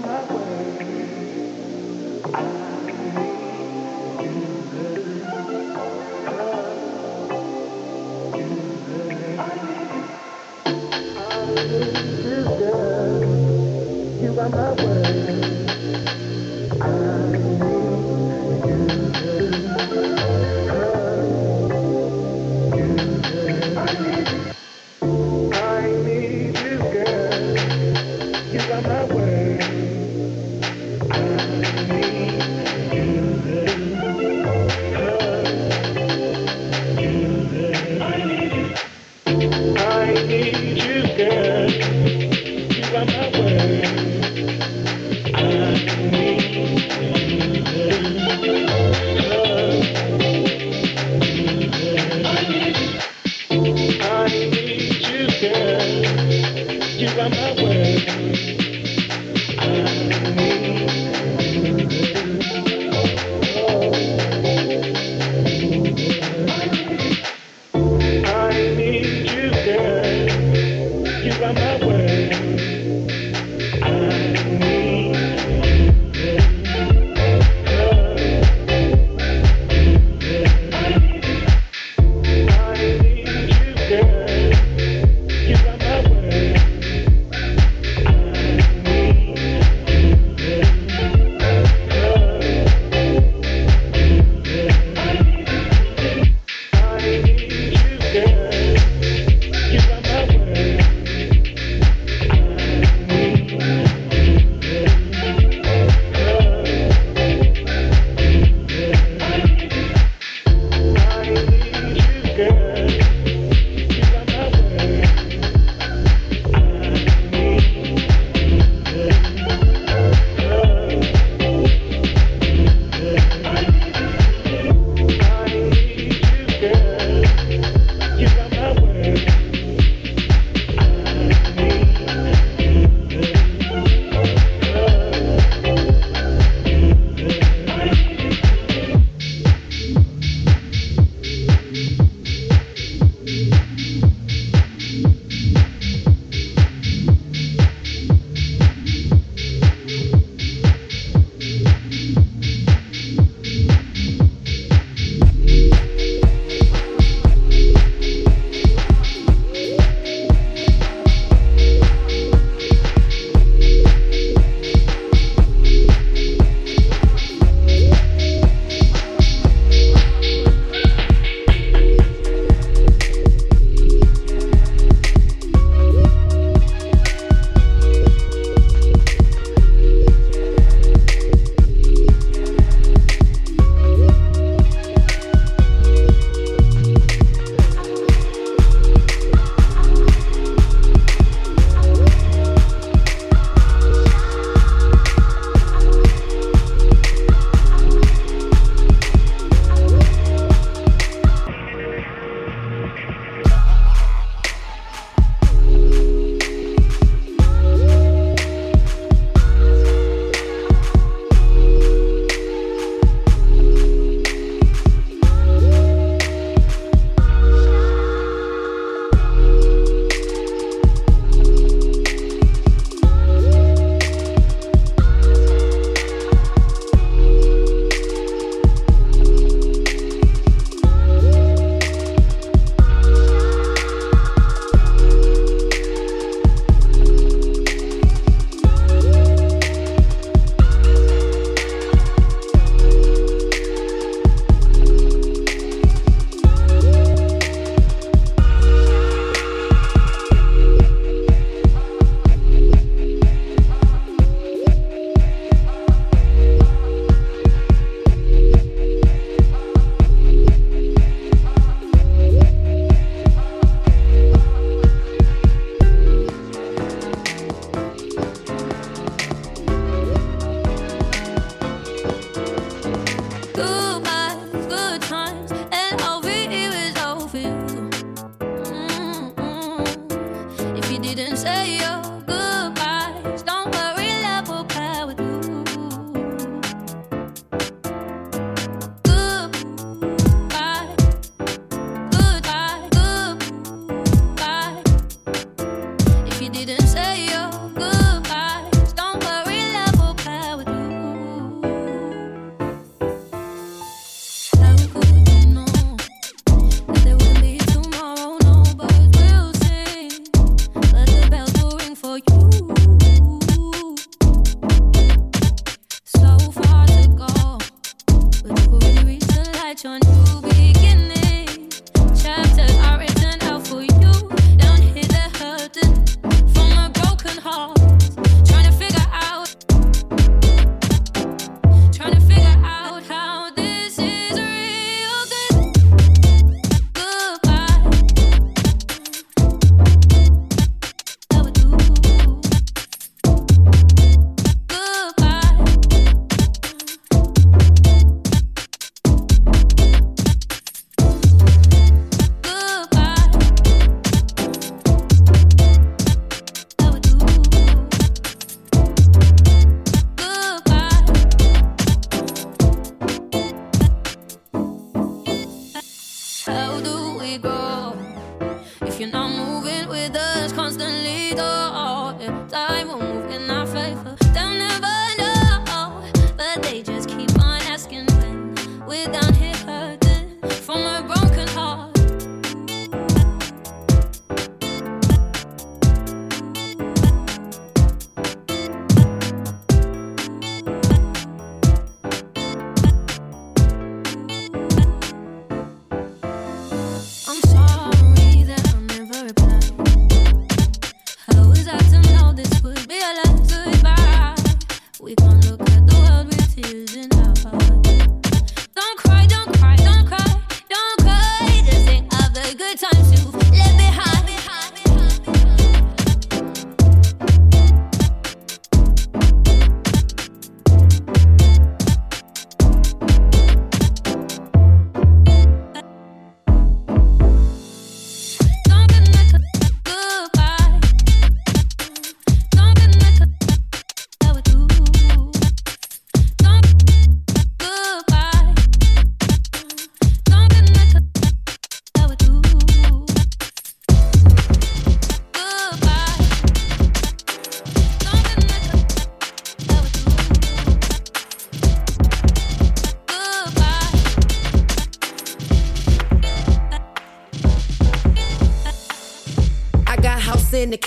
my way.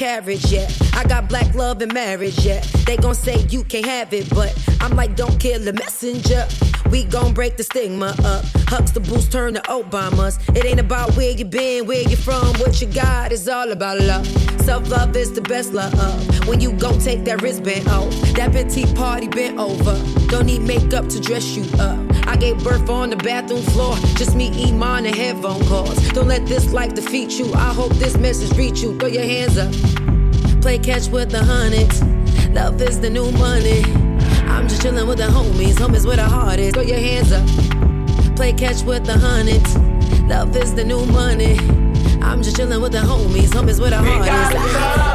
Carriage yet. I got black love and marriage yet. They gon' say you can't have it, but I'm like, don't kill the messenger. We gon' break the stigma up. Huxtables turn to Obamas. It ain't about where you been, where you from, what you got. It's all about love. Self love is the best love. When you gon' take that wristband off, that petite party bent over. Don't need makeup to dress you up. I gave birth on the bathroom floor. Just me, Iman, and headphone calls. Don't let this life defeat you. I hope this message reach you. Throw your hands up. Play catch with the hundreds. Love is the new money. I'm just chillin' with the homies. Homies where the heart is. Throw your hands up. Play catch with the hundreds. Love is the new money. I'm just chillin' with the homies. Homies where the heart is.